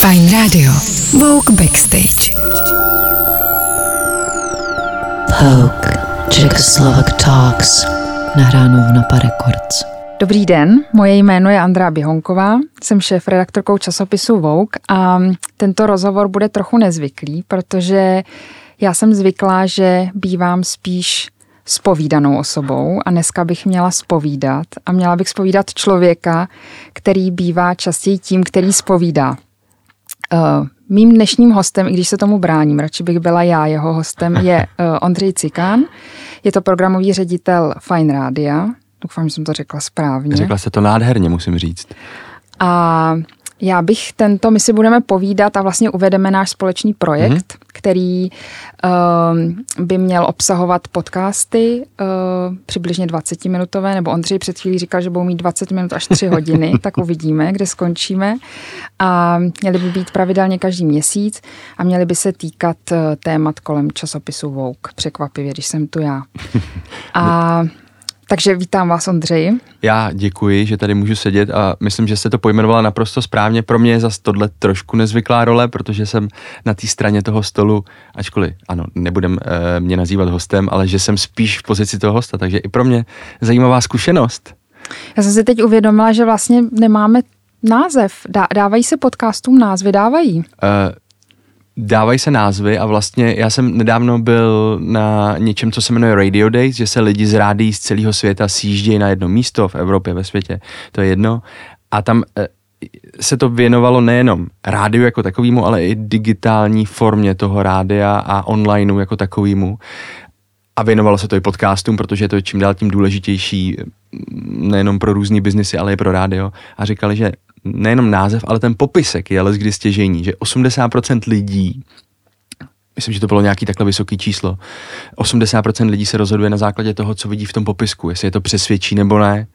Fine Radio. Vogue Backstage. Vogue. Czechoslovak Talks. Nahráno v Napa Records. Dobrý den, moje jméno je Andrá Běhonková, jsem šéf redaktorkou časopisu Vogue a tento rozhovor bude trochu nezvyklý, protože já jsem zvyklá, že bývám spíš spovídanou osobou a dneska bych měla spovídat a měla bych spovídat člověka, který bývá častěji tím, který spovídá. Uh, mým dnešním hostem, i když se tomu bráním, radši bych byla já, jeho hostem je uh, Ondřej Cikán. Je to programový ředitel Fine Rádia. Doufám, že jsem to řekla správně. Řekla se to nádherně, musím říct. A já bych tento, my si budeme povídat a vlastně uvedeme náš společný projekt, mm-hmm. Který uh, by měl obsahovat podcasty uh, přibližně 20-minutové, nebo Ondřej před chvílí říkal, že budou mít 20 minut až 3 hodiny, tak uvidíme, kde skončíme. A měly by být pravidelně každý měsíc a měly by se týkat uh, témat kolem časopisu Vogue. Překvapivě, když jsem tu já. A takže vítám vás, Ondřej. Já děkuji, že tady můžu sedět a myslím, že jste to pojmenovala naprosto správně. Pro mě je zase tohle trošku nezvyklá role, protože jsem na té straně toho stolu, ačkoliv, ano, nebudem e, mě nazývat hostem, ale že jsem spíš v pozici toho hosta, takže i pro mě zajímavá zkušenost. Já jsem si teď uvědomila, že vlastně nemáme název. Dá, dávají se podcastům názvy? Dávají. E, dávají se názvy a vlastně já jsem nedávno byl na něčem, co se jmenuje Radio Days, že se lidi z rádí z celého světa sjíždějí na jedno místo v Evropě, ve světě, to je jedno. A tam eh, se to věnovalo nejenom rádiu jako takovému, ale i digitální formě toho rádia a onlineu jako takovému. A věnovalo se to i podcastům, protože je to čím dál tím důležitější nejenom pro různý biznisy, ale i pro rádio. A říkali, že nejenom název, ale ten popisek je ale kdy stěžení, že 80% lidí myslím, že to bylo nějaký takhle vysoký číslo. 80% lidí se rozhoduje na základě toho, co vidí v tom popisku, jestli je to přesvědčí nebo ne.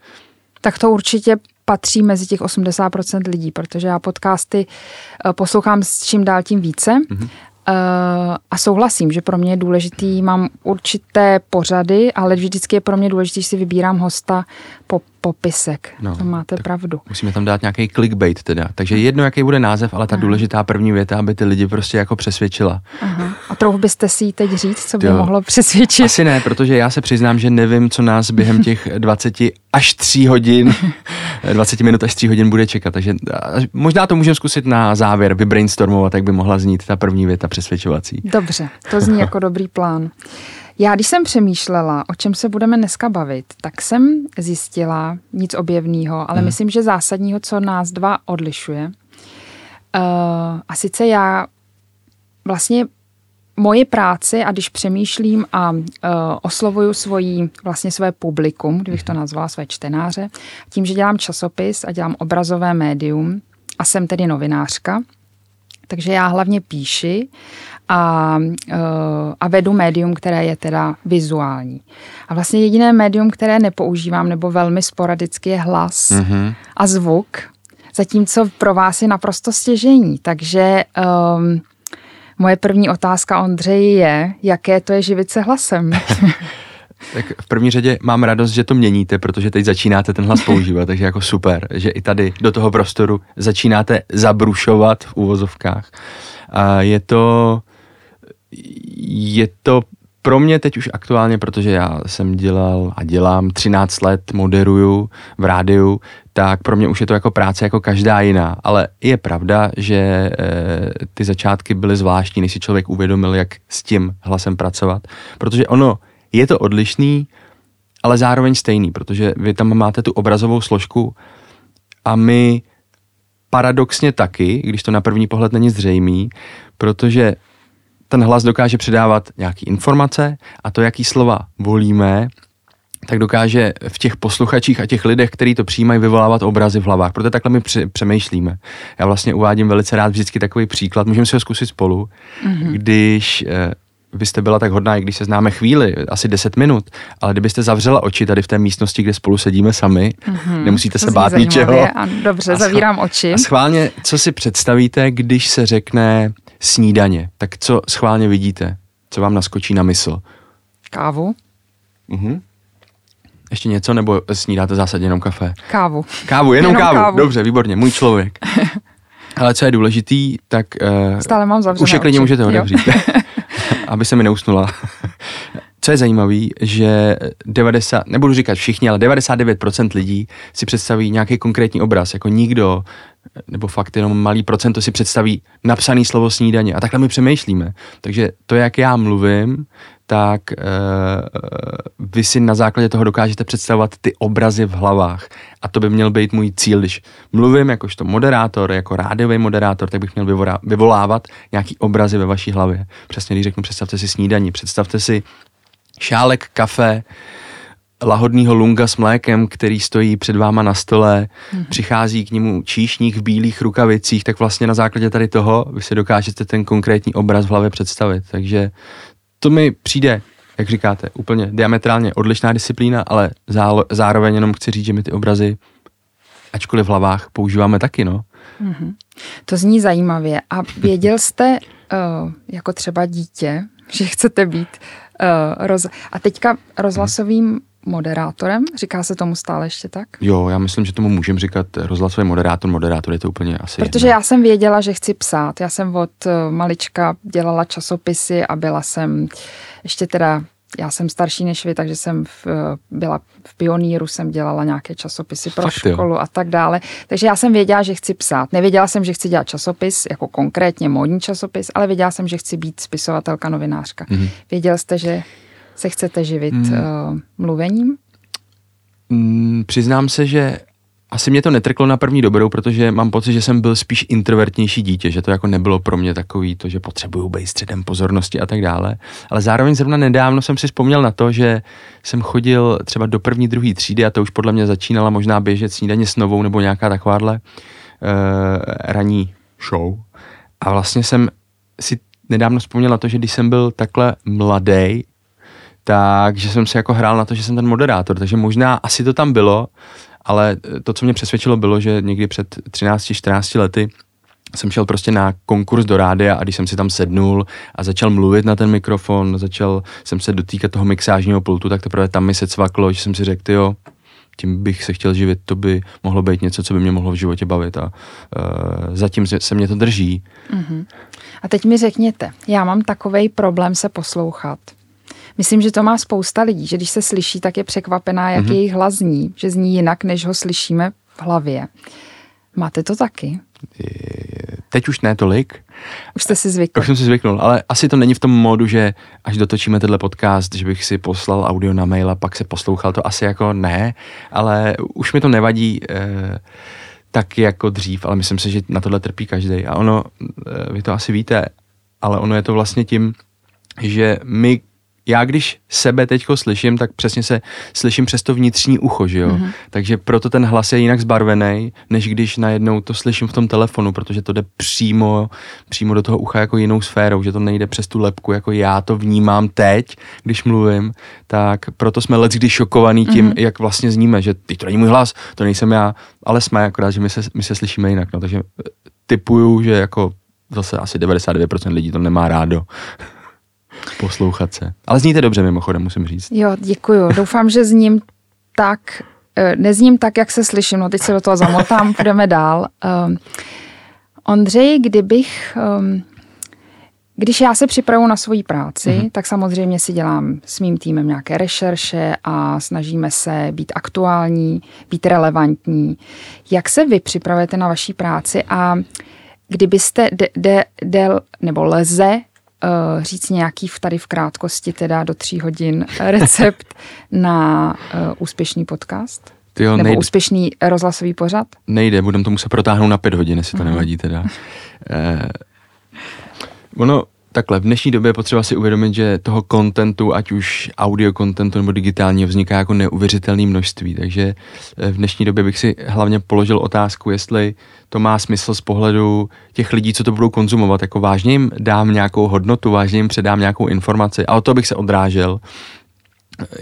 Tak to určitě patří mezi těch 80% lidí, protože já podcasty eh, poslouchám s čím dál tím více. Mm-hmm. Uh, a souhlasím, že pro mě je důležitý, mám určité pořady, ale vždycky je pro mě důležité, že si vybírám hosta po popisek. No, to máte pravdu. Musíme tam dát nějaký clickbait teda. Takže jedno, jaký bude název, ale ta Aha. důležitá první věta, aby ty lidi prostě jako přesvědčila. Aha. A trochu byste si teď říct, co by jo. mohlo přesvědčit? Asi ne, protože já se přiznám, že nevím, co nás během těch 20 až 3 hodin, 20 minut až 3 hodin bude čekat. Takže možná to můžeme zkusit na závěr vybrainstormovat, jak by mohla znít ta první věta přesvědčovací. Dobře, to zní jako dobrý plán. Já, když jsem přemýšlela, o čem se budeme dneska bavit, tak jsem zjistila nic objevného, ale hmm. myslím, že zásadního, co nás dva odlišuje. Uh, a sice já vlastně moje práce a když přemýšlím a uh, oslovuju svoji, vlastně své publikum, kdybych to nazvala, své čtenáře, tím, že dělám časopis a dělám obrazové médium a jsem tedy novinářka, takže já hlavně píši a, eh, a vedu médium, které je teda vizuální. A vlastně jediné médium, které nepoužívám nebo velmi sporadicky je hlas mm-hmm. a zvuk, zatímco pro vás je naprosto stěžení. Takže um, moje první otázka Ondřeji je, jaké to je živit se hlasem? Tak v první řadě mám radost, že to měníte, protože teď začínáte ten hlas používat, takže jako super, že i tady do toho prostoru začínáte zabrušovat v úvozovkách. A je to, je to pro mě teď už aktuálně, protože já jsem dělal a dělám 13 let, moderuju v rádiu, tak pro mě už je to jako práce jako každá jiná. Ale je pravda, že e, ty začátky byly zvláštní, než si člověk uvědomil, jak s tím hlasem pracovat. Protože ono je to odlišný, ale zároveň stejný, protože vy tam máte tu obrazovou složku a my paradoxně taky, když to na první pohled není zřejmý, protože ten hlas dokáže předávat nějaké informace a to, jaký slova volíme, tak dokáže v těch posluchačích a těch lidech, kteří to přijímají, vyvolávat obrazy v hlavách. Proto takhle my přemýšlíme. Já vlastně uvádím velice rád vždycky takový příklad, můžeme si ho zkusit spolu, mm-hmm. když eh, vy jste byla tak hodná, i když se známe chvíli, asi 10 minut, ale kdybyste zavřela oči tady v té místnosti, kde spolu sedíme sami, mm-hmm, nemusíte se bát ničeho. A dobře, a zavírám oči. A schválně, co si představíte, když se řekne snídaně, tak co schválně vidíte? Co vám naskočí na mysl? Kávu. Mhm. Ještě něco, nebo snídáte zásadně jenom kafe? Kávu. Kávu, jenom, jenom kávu. kávu. Dobře, výborně, můj člověk. Ale co je důležitý, tak uh, Stále mám zavřené už je klidně můžete Jo. otevřít, aby se mi neusnula. Co je zajímavé, že 90, nebudu říkat všichni, ale 99% lidí si představí nějaký konkrétní obraz, jako nikdo, nebo fakt jenom malý procento si představí napsaný slovo snídaně. A takhle my přemýšlíme. Takže to, jak já mluvím, tak uh, vy si na základě toho dokážete představovat ty obrazy v hlavách. A to by měl být můj cíl, když mluvím jakožto moderátor, jako rádiový moderátor, tak bych měl vyvolávat nějaký obrazy ve vaší hlavě. Přesně když řeknu, představte si snídaní, představte si šálek kafe, lahodného lunga s mlékem, který stojí před váma na stole, mm-hmm. přichází k němu číšník v bílých rukavicích, tak vlastně na základě tady toho vy si dokážete ten konkrétní obraz v hlavě představit. Takže to mi přijde, jak říkáte, úplně diametrálně odlišná disciplína, ale zálo, zároveň jenom chci říct, že my ty obrazy, ačkoliv v hlavách, používáme taky, no. To zní zajímavě. A věděl jste, uh, jako třeba dítě, že chcete být uh, roz... A teďka rozhlasovým moderátorem, říká se tomu stále ještě tak? Jo, já myslím, že tomu můžeme říkat rozhlasový moderátor, moderátor je to úplně asi Protože jedno. já jsem věděla, že chci psát. Já jsem od eh, malička dělala časopisy a byla jsem ještě teda, já jsem starší než vy, takže jsem v, eh, byla v Pioníru, jsem dělala nějaké časopisy pro Fakt jo. školu a tak dále. Takže já jsem věděla, že chci psát. Nevěděla jsem, že chci dělat časopis, jako konkrétně módní časopis, ale věděla jsem, že chci být spisovatelka, novinářka. Mhm. Mm-hmm. Věděl jste, že se chcete živit mm. uh, mluvením? Mm, přiznám se, že asi mě to netrklo na první dobrou, protože mám pocit, že jsem byl spíš introvertnější dítě, že to jako nebylo pro mě takový to, že potřebuju být středem pozornosti a tak dále. Ale zároveň zrovna nedávno jsem si vzpomněl na to, že jsem chodil třeba do první, druhé třídy a to už podle mě začínala možná běžet snídaně s novou nebo nějaká takováhle uh, ranní show. A vlastně jsem si nedávno vzpomněl na to, že když jsem byl takhle mladý, takže jsem se jako hrál na to, že jsem ten moderátor, takže možná asi to tam bylo, ale to, co mě přesvědčilo, bylo, že někdy před 13-14 lety jsem šel prostě na konkurs do rádia a když jsem si tam sednul a začal mluvit na ten mikrofon, začal jsem se dotýkat toho mixážního pultu, tak teprve tam mi se cvaklo, že jsem si řekl, jo, tím bych se chtěl živit, to by mohlo být něco, co by mě mohlo v životě bavit a uh, zatím se- mě to drží. A teď mi řekněte, já mám takový problém se poslouchat. Myslím, že to má spousta lidí, že když se slyší, tak je překvapená, jak mm-hmm. jejich hlas zní, že zní jinak, než ho slyšíme v hlavě. Máte to taky? Teď už ne tolik, Už jste si zvykli. Už jsem si zvyknul, ale asi to není v tom módu, že až dotočíme tenhle podcast, že bych si poslal audio na mail a pak se poslouchal, to asi jako ne, ale už mi to nevadí eh, tak jako dřív, ale myslím si, že na tohle trpí každý. A ono, eh, vy to asi víte, ale ono je to vlastně tím, že my já když sebe teďko slyším, tak přesně se slyším přes to vnitřní ucho, že jo? Mm-hmm. Takže proto ten hlas je jinak zbarvený, než když najednou to slyším v tom telefonu, protože to jde přímo, přímo do toho ucha jako jinou sférou, že to nejde přes tu lepku, jako já to vnímám teď, když mluvím, tak proto jsme let kdy šokovaný tím, mm-hmm. jak vlastně zníme, že ty to není můj hlas, to nejsem já, ale jsme akorát, že my se, my se slyšíme jinak, no, takže eh, typuju, že jako zase asi 99% lidí to nemá rádo poslouchat se. Ale zníte dobře mimochodem, musím říct. Jo, děkuju. Doufám, že zním tak, eh, nezním tak, jak se slyším. No teď se do toho zamotám, půjdeme dál. Um, Ondřej, kdybych, um, když já se připravu na svoji práci, mm-hmm. tak samozřejmě si dělám s mým týmem nějaké rešerše a snažíme se být aktuální, být relevantní. Jak se vy připravujete na vaší práci a kdybyste de, de, de, nebo leze uh, říct nějaký v tady v krátkosti, teda do tří hodin, recept na uh, úspěšný podcast? Tyjo, Nebo nejde, úspěšný rozhlasový pořad? nejde, budem to muset protáhnout na pět hodin, jestli to nevadí teda. Eh, ono, takhle, v dnešní době je potřeba si uvědomit, že toho kontentu, ať už audio kontentu nebo digitálního, vzniká jako neuvěřitelné množství. Takže eh, v dnešní době bych si hlavně položil otázku, jestli to má smysl z pohledu těch lidí, co to budou konzumovat. Jako vážně jim dám nějakou hodnotu, vážně jim předám nějakou informaci. A o to bych se odrážel,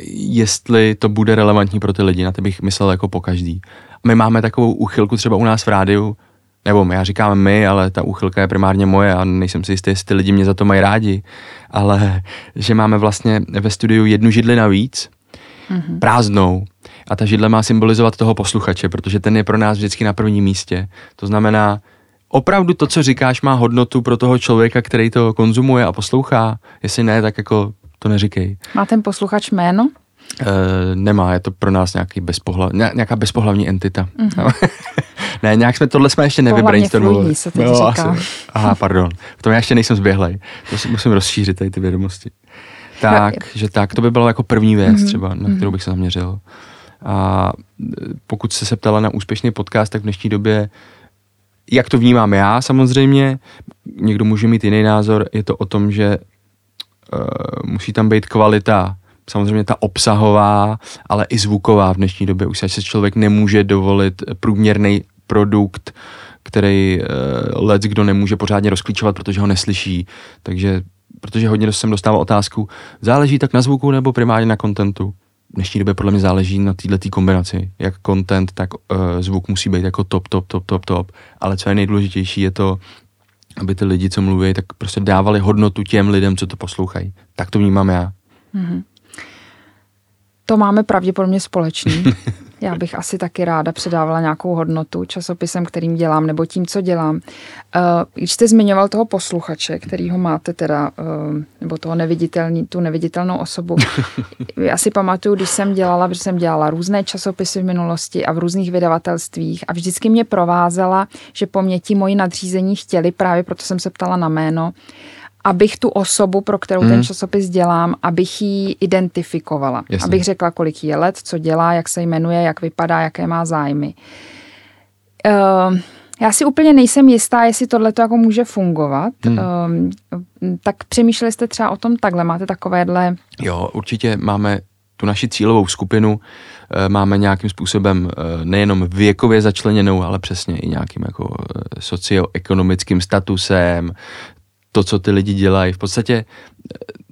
jestli to bude relevantní pro ty lidi, na to bych myslel jako po každý. My máme takovou úchylku třeba u nás v rádiu, nebo já říkám my, ale ta úchylka je primárně moje a nejsem si jistý, jestli ty lidi mě za to mají rádi, ale že máme vlastně ve studiu jednu židli navíc, mm-hmm. prázdnou, a ta židle má symbolizovat toho posluchače, protože ten je pro nás vždycky na prvním místě. To znamená, opravdu to, co říkáš, má hodnotu pro toho člověka, který to konzumuje a poslouchá. Jestli ne, tak jako to neříkej. Má ten posluchač jméno? E, nemá, je to pro nás nějaký bezpohlav, nějaká bezpohlavní entita. Mm-hmm. ne, nějak jsme, tohle jsme ještě nevybrainstormovali. se no, říká. Asi, aha, pardon. V tom já ještě nejsem zběhlej. To si musím rozšířit tady ty vědomosti. Tak, no, že tak, to by bylo jako první věc mm-hmm. třeba, na kterou bych se zaměřil. A pokud jste se ptala na úspěšný podcast, tak v dnešní době jak to vnímám já samozřejmě, někdo může mít jiný názor, je to o tom, že uh, musí tam být kvalita, samozřejmě ta obsahová, ale i zvuková v dnešní době. Už se člověk nemůže dovolit průměrný produkt, který uh, let kdo nemůže pořádně rozklíčovat, protože ho neslyší. Takže, protože hodně jsem dostával otázku, záleží tak na zvuku nebo primárně na kontentu? v dnešní době podle mě záleží na této konbinaci. Jak content, tak uh, zvuk musí být jako top, top, top, top, top. Ale co je nejdůležitější, je to, aby ty lidi, co mluví, tak prostě dávali hodnotu těm lidem, co to poslouchají. Tak to vnímám já. Mm-hmm. To máme pravděpodobně společný. Já bych asi taky ráda předávala nějakou hodnotu časopisem, kterým dělám, nebo tím, co dělám. Eh, když jste zmiňoval toho posluchače, který ho máte teda, eh, nebo toho neviditelný, tu neviditelnou osobu. Já si pamatuju, když jsem dělala, protože jsem dělala různé časopisy v minulosti a v různých vydavatelstvích a vždycky mě provázela, že po mě ti moji nadřízení chtěli, právě proto jsem se ptala na jméno, abych tu osobu, pro kterou hmm. ten časopis dělám, abych ji identifikovala. Jasně. Abych řekla, kolik je let, co dělá, jak se jmenuje, jak vypadá, jaké má zájmy. Uh, já si úplně nejsem jistá, jestli tohle to jako může fungovat. Hmm. Uh, tak přemýšleli jste třeba o tom takhle? Máte takovéhle... Jo, určitě máme tu naši cílovou skupinu, eh, máme nějakým způsobem eh, nejenom věkově začleněnou, ale přesně i nějakým jako socioekonomickým statusem, to, co ty lidi dělají. V podstatě eh,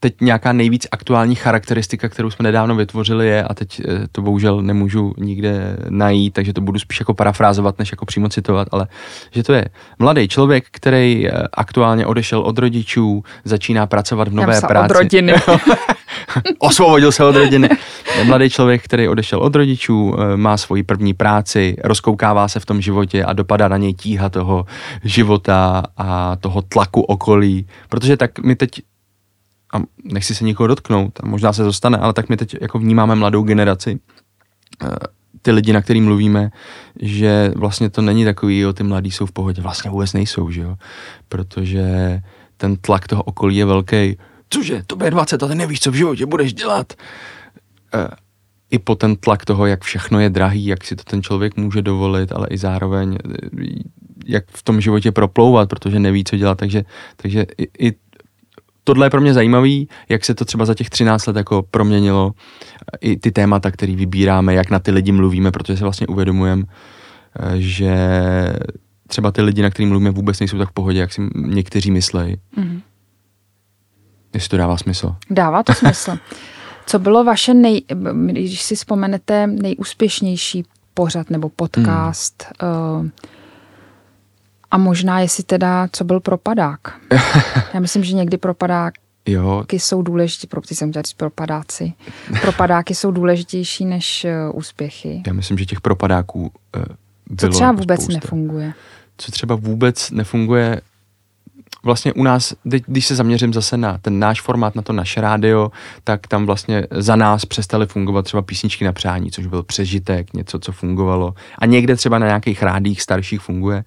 teď nějaká nejvíc aktuální charakteristika, kterou jsme nedávno vytvořili je, a teď eh, to bohužel nemůžu nikde najít, takže to budu spíš jako parafrázovat, než jako přímo citovat, ale že to je mladý člověk, který eh, aktuálně odešel od rodičů, začíná pracovat v nové práci. od rodiny. Osvobodil se od rodiny. Mladý člověk, který odešel od rodičů, má svoji první práci, rozkoukává se v tom životě a dopadá na něj tíha toho života a toho tlaku okolí. Protože tak my teď a nechci se nikoho dotknout, a možná se to stane, ale tak my teď jako vnímáme mladou generaci, eh, ty lidi, na který mluvíme, že vlastně to není takový, jo, ty mladí jsou v pohodě, vlastně vůbec nejsou, že jo, protože ten tlak toho okolí je velký. Cože, to bude 20 a ty nevíš, co v životě budeš dělat. Eh, I po ten tlak toho, jak všechno je drahý, jak si to ten člověk může dovolit, ale i zároveň eh, jak v tom životě proplouvat, protože neví, co dělat, takže, takže i, i tohle je pro mě zajímavý, jak se to třeba za těch 13 let jako proměnilo, i ty témata, které vybíráme, jak na ty lidi mluvíme, protože se vlastně uvědomujeme, že třeba ty lidi, na kterým mluvíme, vůbec nejsou tak v pohodě, jak si někteří myslejí. Mm-hmm. Jestli to dává smysl. Dává to smysl. Co bylo vaše, nej, když si vzpomenete, nejúspěšnější pořad nebo podcast, mm. uh, a možná jestli teda, co byl propadák. Já myslím, že někdy propadák Jo. jsou důležitý, pro jsem chtěla říct propadáci. Propadáky jsou důležitější než uh, úspěchy. Já myslím, že těch propadáků uh, bylo Co třeba vůbec spousta. nefunguje? Co třeba vůbec nefunguje, vlastně u nás, když se zaměřím zase na ten náš formát, na to naše rádio, tak tam vlastně za nás přestaly fungovat třeba písničky na přání, což byl přežitek, něco, co fungovalo. A někde třeba na nějakých rádích starších funguje,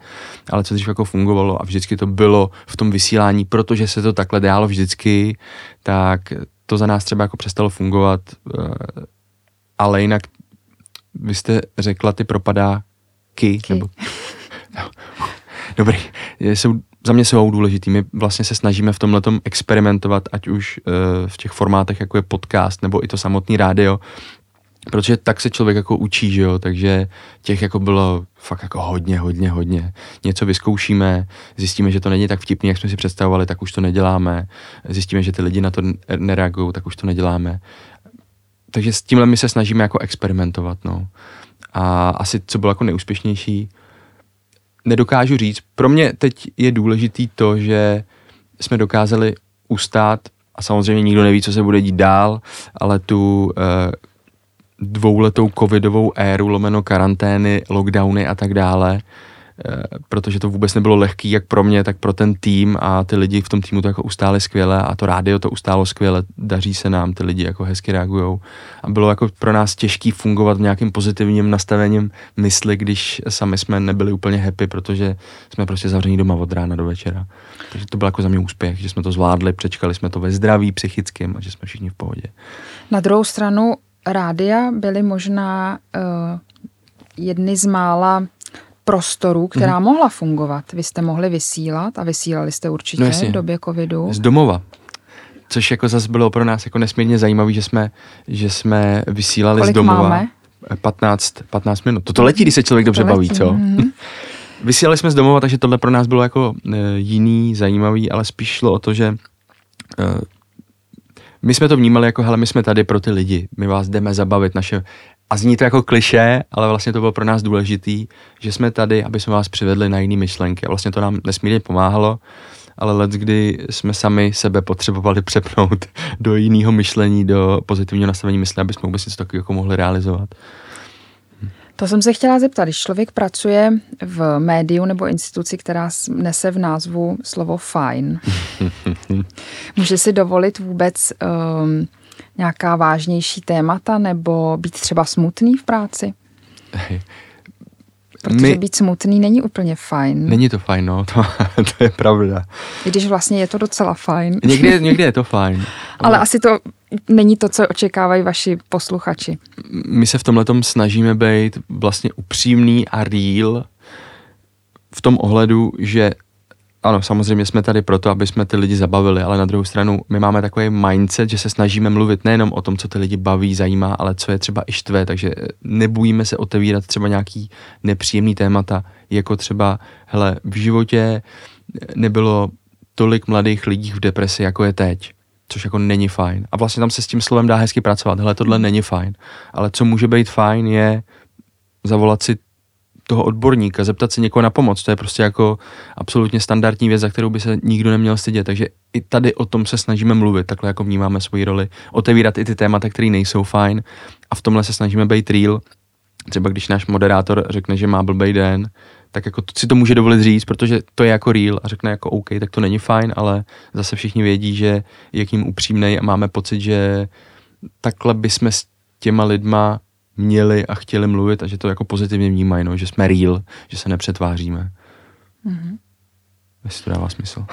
ale co dřív jako fungovalo a vždycky to bylo v tom vysílání, protože se to takhle dělalo vždycky, tak to za nás třeba jako přestalo fungovat, eh, ale jinak vy jste řekla ty propadáky, Ky. nebo... Dobrý, jsou za mě jsou důležitý. My vlastně se snažíme v tomhle experimentovat, ať už uh, v těch formátech, jako je podcast, nebo i to samotný rádio, protože tak se člověk jako učí, že jo, takže těch jako bylo fakt jako hodně, hodně, hodně. Něco vyzkoušíme, zjistíme, že to není tak vtipný, jak jsme si představovali, tak už to neděláme. Zjistíme, že ty lidi na to nereagují, tak už to neděláme. Takže s tímhle my se snažíme jako experimentovat, no. A asi co bylo jako neúspěšnější, nedokážu říct. Pro mě teď je důležitý to, že jsme dokázali ustát a samozřejmě nikdo neví, co se bude dít dál, ale tu eh, dvouletou covidovou éru, lomeno karantény, lockdowny a tak dále, protože to vůbec nebylo lehký, jak pro mě, tak pro ten tým a ty lidi v tom týmu to jako ustáli skvěle a to rádio to ustálo skvěle, daří se nám, ty lidi jako hezky reagují a bylo jako pro nás těžký fungovat v nějakým pozitivním nastavením mysli, když sami jsme nebyli úplně happy, protože jsme prostě zavření doma od rána do večera. Takže to byl jako za mě úspěch, že jsme to zvládli, přečkali jsme to ve zdraví psychickém a že jsme všichni v pohodě. Na druhou stranu rádia byly možná uh, jedny z mála prostorů, která mm-hmm. mohla fungovat. Vy jste mohli vysílat a vysílali jste určitě no v době covidu. Z domova. Což jako zase bylo pro nás jako nesmírně zajímavé, že jsme, že jsme vysílali Kolik z domova. Máme? 15, 15 minut. Toto letí, když se člověk dobře baví, co? Mm-hmm. Vysílali jsme z domova, takže tohle pro nás bylo jako e, jiný, zajímavý, ale spíš šlo o to, že e, my jsme to vnímali jako, hele, my jsme tady pro ty lidi, my vás jdeme zabavit, naše a zní to jako kliše, ale vlastně to bylo pro nás důležitý, že jsme tady, aby jsme vás přivedli na jiné myšlenky. A vlastně to nám nesmírně pomáhalo, ale let, kdy jsme sami sebe potřebovali přepnout do jiného myšlení, do pozitivního nastavení mysli, aby jsme vůbec něco takového jako mohli realizovat. To jsem se chtěla zeptat, když člověk pracuje v médiu nebo instituci, která nese v názvu slovo fajn, může si dovolit vůbec um, nějaká vážnější témata nebo být třeba smutný v práci? Protože My, být smutný není úplně fajn. Není to fajn, no, to, to je pravda. I když vlastně je to docela fajn. Někdy, někdy je to fajn. Ale, ale asi to není to, co očekávají vaši posluchači. My se v tomhle snažíme být vlastně upřímný a real v tom ohledu, že ano, samozřejmě jsme tady proto, aby jsme ty lidi zabavili, ale na druhou stranu my máme takový mindset, že se snažíme mluvit nejenom o tom, co ty lidi baví, zajímá, ale co je třeba i štve, takže nebojíme se otevírat třeba nějaký nepříjemný témata, jako třeba, hele, v životě nebylo tolik mladých lidí v depresi, jako je teď což jako není fajn. A vlastně tam se s tím slovem dá hezky pracovat. Hele, tohle není fajn. Ale co může být fajn, je zavolat si toho odborníka, zeptat se někoho na pomoc. To je prostě jako absolutně standardní věc, za kterou by se nikdo neměl stydět. Takže i tady o tom se snažíme mluvit, takhle jako vnímáme svoji roli, otevírat i ty témata, které nejsou fajn a v tomhle se snažíme být real. Třeba když náš moderátor řekne, že má blbej den, tak jako si to může dovolit říct, protože to je jako real a řekne jako OK, tak to není fajn, ale zase všichni vědí, že je k ním upřímnej a máme pocit, že takhle bychom s těma lidma měli a chtěli mluvit a že to jako pozitivně vnímají, no, že jsme real, že se nepřetváříme. Mm-hmm. Jestli to dává smysl.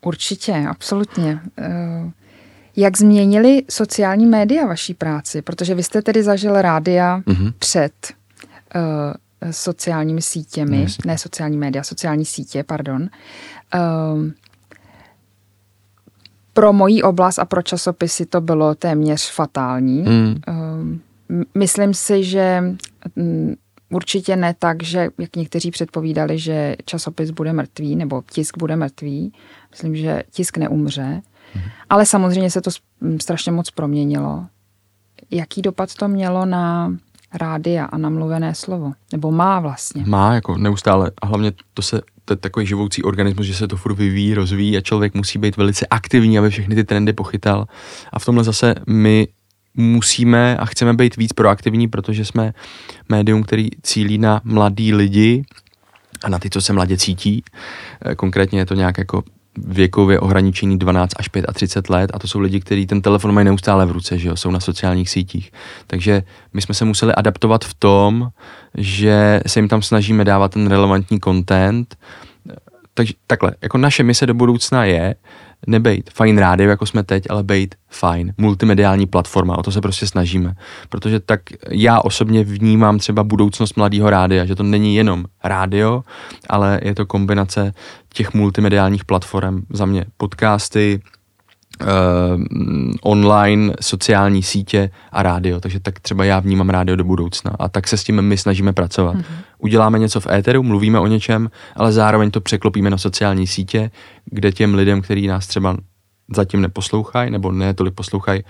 Určitě, absolutně. Uh, jak změnili sociální média vaší práci? Protože vy jste tedy zažil rádia mm-hmm. před uh, sociálními sítěmi, ne, ne sociální média, sociální sítě, pardon. Uh, pro mojí oblast a pro časopisy to bylo téměř fatální. Mm. Uh, Myslím si, že určitě ne tak, že jak někteří předpovídali, že časopis bude mrtvý nebo tisk bude mrtvý. Myslím, že tisk neumře. Mhm. Ale samozřejmě se to strašně moc proměnilo. Jaký dopad to mělo na rádia a na mluvené slovo? Nebo má vlastně? Má, jako neustále. A hlavně to se to je takový živoucí organismus, že se to furt vyvíjí, rozvíjí a člověk musí být velice aktivní, aby všechny ty trendy pochytal. A v tomhle zase my musíme a chceme být víc proaktivní, protože jsme médium, který cílí na mladý lidi a na ty, co se mladě cítí. Eh, konkrétně je to nějak jako věkově ohraničení 12 až 35 let a to jsou lidi, kteří ten telefon mají neustále v ruce, že jo, jsou na sociálních sítích. Takže my jsme se museli adaptovat v tom, že se jim tam snažíme dávat ten relevantní content. Takže takhle, jako naše mise do budoucna je, nebejt fajn rádio, jako jsme teď, ale bejt fajn, multimediální platforma, o to se prostě snažíme. Protože tak já osobně vnímám třeba budoucnost mladého rádia, že to není jenom rádio, ale je to kombinace těch multimediálních platform. Za mě podcasty, online, sociální sítě a rádio. Takže tak třeba já vnímám rádio do budoucna a tak se s tím my snažíme pracovat. Mm-hmm. Uděláme něco v éteru, mluvíme o něčem, ale zároveň to překlopíme na sociální sítě, kde těm lidem, kteří nás třeba zatím neposlouchají nebo ne tolik poslouchají,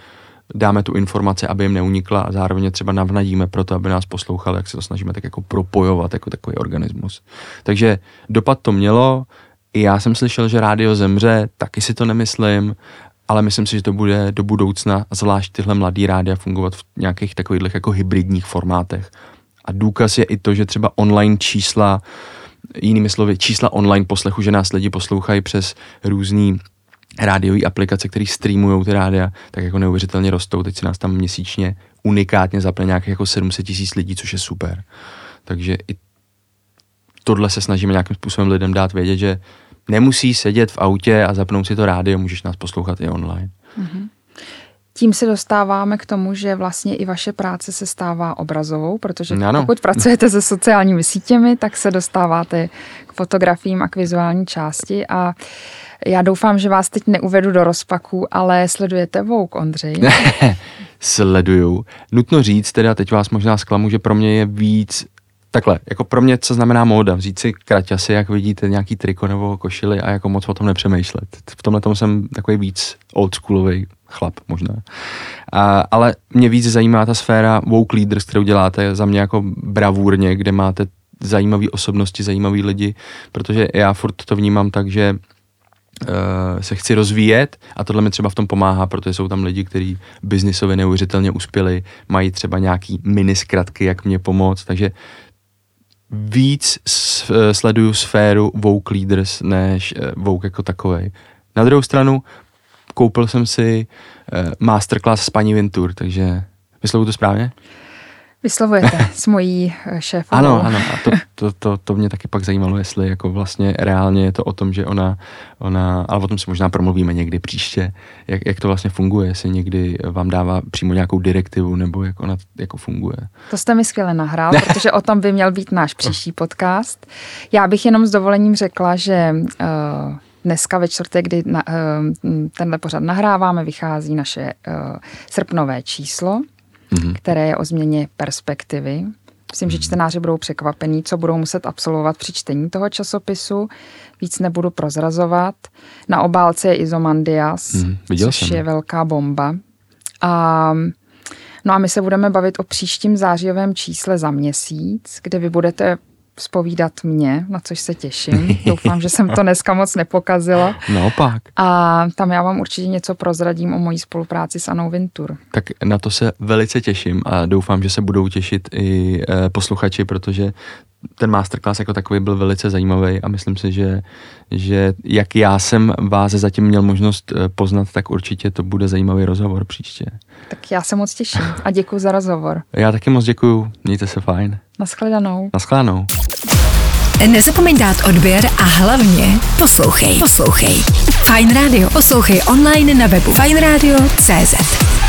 dáme tu informaci, aby jim neunikla a zároveň třeba navnadíme pro to, aby nás poslouchali, jak se to snažíme tak jako propojovat jako takový organismus. Takže dopad to mělo, i já jsem slyšel, že rádio zemře, taky si to nemyslím ale myslím si, že to bude do budoucna, zvlášť tyhle mladý rádia, fungovat v nějakých takových jako hybridních formátech. A důkaz je i to, že třeba online čísla jinými slovy čísla online poslechu, že nás lidi poslouchají přes různý rádiové aplikace, které streamují ty rádia, tak jako neuvěřitelně rostou. Teď si nás tam měsíčně unikátně zapne nějakých jako 700 tisíc lidí, což je super. Takže i tohle se snažíme nějakým způsobem lidem dát vědět, že nemusí sedět v autě a zapnout si to rádio, můžeš nás poslouchat i online. Mm-hmm. Tím se dostáváme k tomu, že vlastně i vaše práce se stává obrazovou, protože ano. pokud pracujete se sociálními sítěmi, tak se dostáváte k fotografiím a k vizuální části a já doufám, že vás teď neuvedu do rozpaku, ale sledujete Vouk, Ondřej? Sleduju. Nutno říct, teda teď vás možná zklamu, že pro mě je víc takhle, jako pro mě, co znamená móda, vzít si kraťasy, jak vidíte, nějaký triko nebo košily a jako moc o tom nepřemýšlet. V tomhle tom jsem takový víc oldschoolový chlap možná. A, ale mě víc zajímá ta sféra woke leaders, kterou děláte za mě jako bravurně, kde máte zajímavé osobnosti, zajímaví lidi, protože já furt to vnímám tak, že uh, se chci rozvíjet a tohle mi třeba v tom pomáhá, protože jsou tam lidi, kteří biznisově neuvěřitelně uspěli, mají třeba nějaký mini zkratky, jak mě pomoct, takže víc sleduju sféru woke leaders než uh, woke jako takovej. Na druhou stranu koupil jsem si uh, masterclass s paní Vintur, takže vyslovuju to správně? Vyslovujete s mojí eh, šéfou. Ano, ano. A to, to, to, to, mě taky pak zajímalo, jestli jako vlastně reálně je to o tom, že ona, ona ale o tom si možná promluvíme někdy příště, jak, jak to vlastně funguje, jestli někdy vám dává přímo nějakou direktivu, nebo jak ona jako funguje. To jste mi skvěle nahrál, protože o tom by měl být náš příští podcast. Já bych jenom s dovolením řekla, že uh, dneska ve čtvrtek, kdy na, uh, tenhle pořad nahráváme, vychází naše uh, srpnové číslo mm-hmm. které je o změně perspektivy. Myslím, že čtenáři budou překvapení, co budou muset absolvovat při čtení toho časopisu. Víc nebudu prozrazovat. Na obálce je Izomandias, mm, což jsem. je velká bomba. A, no a my se budeme bavit o příštím zářijovém čísle za měsíc, kde vy budete spovídat mě, na což se těším. Doufám, že jsem to dneska moc nepokazila. Naopak. A tam já vám určitě něco prozradím o mojí spolupráci s Anou Vintur. Tak na to se velice těším a doufám, že se budou těšit i eh, posluchači, protože ten masterclass jako takový byl velice zajímavý a myslím si, že, že jak já jsem vás zatím měl možnost eh, poznat, tak určitě to bude zajímavý rozhovor příště. Tak já se moc těším a děkuji za rozhovor. Já taky moc děkuji, mějte se fajn. Naschledanou. Naschledanou. Nezapomeň dát odběr a hlavně poslouchej. Poslouchej. Fine Radio. Poslouchej online na webu fajnradio.cz.